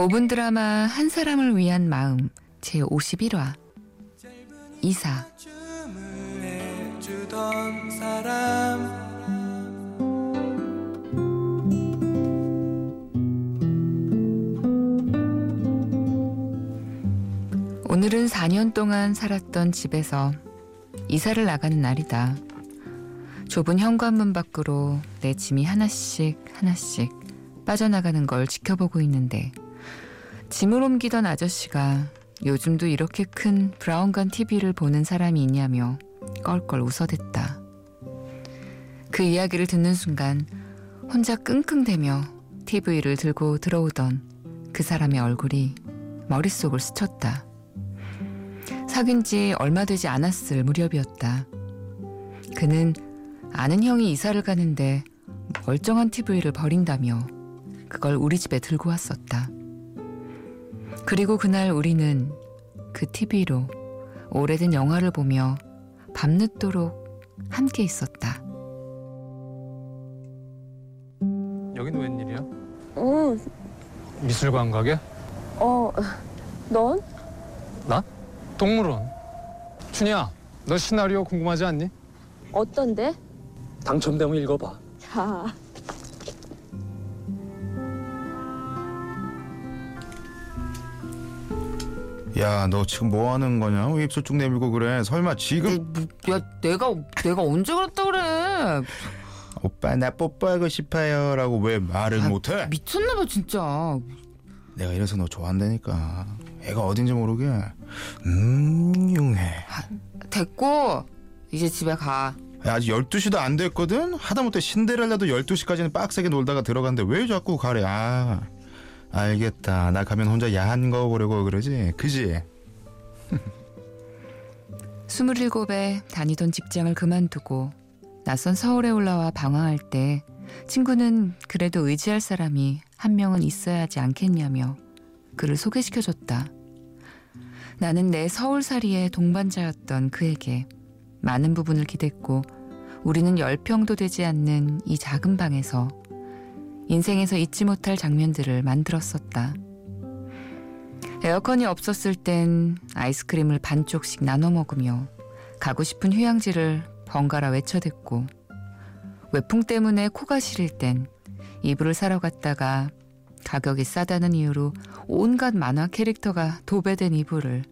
5분 드라마 한 사람을 위한 마음 제 51화 이사 오늘은 4년 동안 살았던 집에서 이사를 나가는 날이다. 좁은 현관문 밖으로 내 짐이 하나씩 하나씩 빠져나가는 걸 지켜보고 있는데 짐을 옮기던 아저씨가 요즘도 이렇게 큰 브라운관 TV를 보는 사람이 있냐며 껄껄 웃어댔다. 그 이야기를 듣는 순간 혼자 끙끙대며 TV를 들고 들어오던 그 사람의 얼굴이 머릿속을 스쳤다. 사귄 지 얼마 되지 않았을 무렵이었다. 그는 아는 형이 이사를 가는데 멀쩡한 TV를 버린다며 그걸 우리 집에 들고 왔었다. 그리고 그날 우리는 그 TV로 오래된 영화를 보며 밤늦도록 함께 있었다. 여긴 웬일이야? 어, 미술관 가게? 어, 넌? 나? 동물원. 춘이야, 너 시나리오 궁금하지 않니? 어떤데? 당첨되면 읽어봐. 야, 야, 너 지금 뭐 하는 거냐? 왜 입술 쭉 내밀고 그래? 설마 지금 야, 내가 내가 언제 그랬다 그래? 오빠 나 뽀뽀하고 싶어요라고 왜 말을 아, 못해? 미쳤나봐 진짜. 내가 이래서 너 좋아한다니까. 애가 어딘지 모르게 음 융해. 됐고 이제 집에 가. 야, 아직 12시도 안 됐거든? 하다못해 신데렐라도 12시까지는 빡세게 놀다가 들어간데 왜 자꾸 가래? 아, 알겠다. 나 가면 혼자 야한 거 보려고 그러지? 그지? 27에 다니던 직장을 그만두고 낯선 서울에 올라와 방황할 때 친구는 그래도 의지할 사람이 한 명은 있어야 하지 않겠냐며 그를 소개시켜줬다. 나는 내 서울살이의 동반자였던 그에게 많은 부분을 기댔고 우리는 열평도 되지 않는 이 작은 방에서 인생에서 잊지 못할 장면들을 만들었었다. 에어컨이 없었을 땐 아이스크림을 반쪽씩 나눠 먹으며 가고 싶은 휴양지를 번갈아 외쳐댔고 외풍 때문에 코가 시릴 땐 이불을 사러 갔다가 가격이 싸다는 이유로 온갖 만화 캐릭터가 도배된 이불을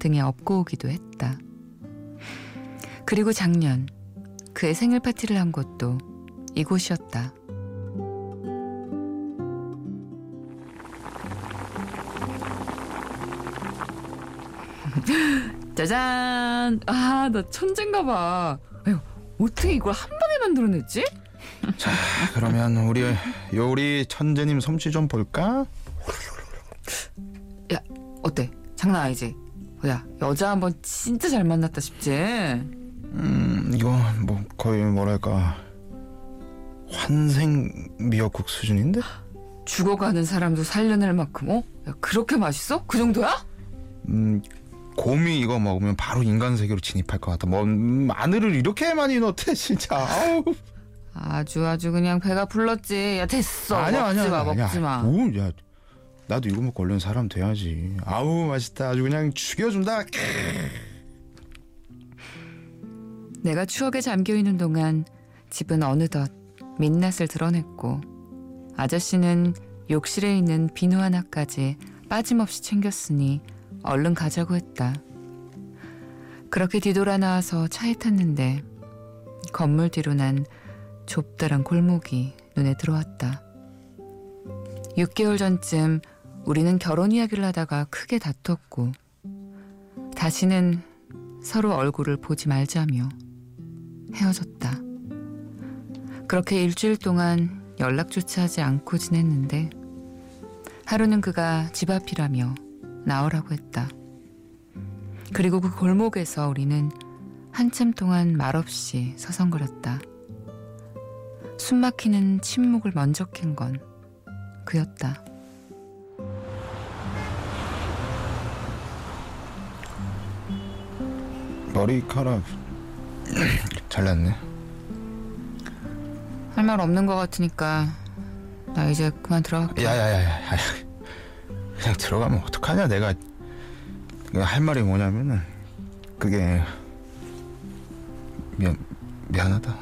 등에 업고 오기도 했다. 그리고 작년 그의 생일 파티를 한 곳도 이곳이었다. 짜잔! 아, 나 천재인가 봐. 아유, 어떻게 이걸 한 방에 만들어냈지? 자, 그러면 우리 요리 천재님 솜씨 좀 볼까? 야, 어때? 장난 아니지? 야, 여자 한번 진짜 잘 만났다 싶지? 음, 이거 뭐 거의 뭐랄까 환생 미역국 수준인데? 죽어가는 사람도 살려낼 만큼, 어? 야, 그렇게 맛있어? 그 정도야? 음, 곰이 이거 먹으면 바로 인간 세계로 진입할 것 같아. 뭐 음, 마늘을 이렇게 많이 넣대 진짜. 아우. 아주 아주 그냥 배가 불렀지. 야, 됐어. 아니야 먹지 아니야 마, 아니야. 먹지 마. 오, 야, 나도 이거 먹고 얼른 사람 돼야지. 아우 맛있다. 아주 그냥 죽여준다. 내가 추억에 잠겨 있는 동안 집은 어느덧 민낯을 드러냈고 아저씨는 욕실에 있는 비누 하나까지 빠짐없이 챙겼으니 얼른 가자고 했다. 그렇게 뒤돌아 나와서 차에 탔는데 건물 뒤로 난 좁다란 골목이 눈에 들어왔다. 6개월 전쯤 우리는 결혼 이야기를 하다가 크게 다퉜고 다시는 서로 얼굴을 보지 말자며 헤어졌다. 그렇게 일주일 동안 연락조차 하지 않고 지냈는데 하루는 그가 집 앞이라며 나오라고 했다. 그리고 그 골목에서 우리는 한참 동안 말없이 서성거렸다. 숨 막히는 침묵을 먼저 캔 건 그였다. 머리카락 잘랐네. 할 말 없는 것 같으니까 나 이제 그만 들어갈게. 야야야야 그냥 들어가면 어떡하냐? 내가 할 말이 뭐냐면은 그게 미안 미안하다.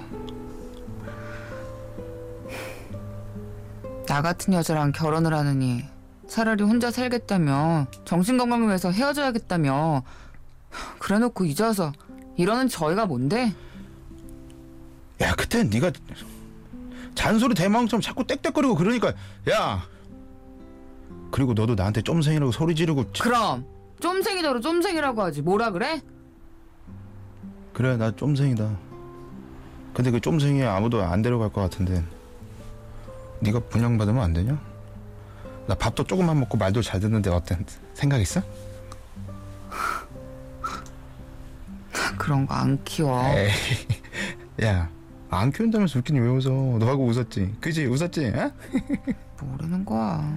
나 같은 여자랑 결혼을 하느니 차라리 혼자 살겠다며 정신건강을 위해서 헤어져야겠다며. 그래놓고 이제 와서 이러는 저희가 뭔데? 야 그때 네가 잔소리 대망처럼 자꾸 땡땡거리고 그러니까 야 그리고 너도 나한테 쫌생이라고 소리 지르고 그럼 쫌생이대로 쫌생이라고 하지 뭐라 그래? 그래 나 쫌생이다 근데 그 쫌생이에 아무도 안 데려갈 것 같은데 네가 분양받으면 안 되냐? 나 밥도 조금만 먹고 말도 잘 듣는데 어때? 생각 있어? 그런 거 안 키워 야 안 키운다면서 웃긴 왜 웃어 너하고 웃었지 그지 웃었지? 어? 모르는 거야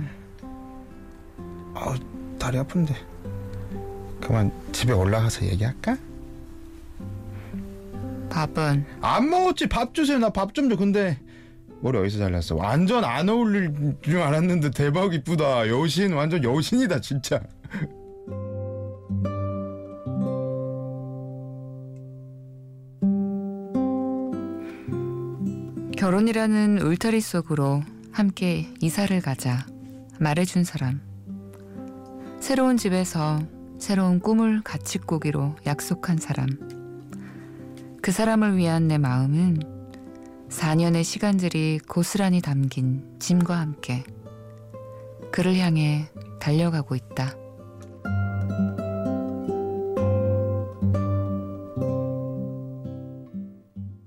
아 다리 아픈데. 그만 집에 올라가서 얘기할까? 밥은? 안 먹었지. 밥 주세요. 나 밥 좀 줘. 근데 머리 어디서 잘랐어? 완전 안 어울릴 줄 알았는데 대박 이쁘다. 여신 완전 여신이다 진짜. 결혼이라는 울타리 속으로 함께 이사를 가자 말해준 사람 새로운 집에서 새로운 꿈을 같이 꾸기로 약속한 사람 그 사람을 위한 내 마음은 4년의 시간들이 고스란히 담긴 짐과 함께 그를 향해 달려가고 있다.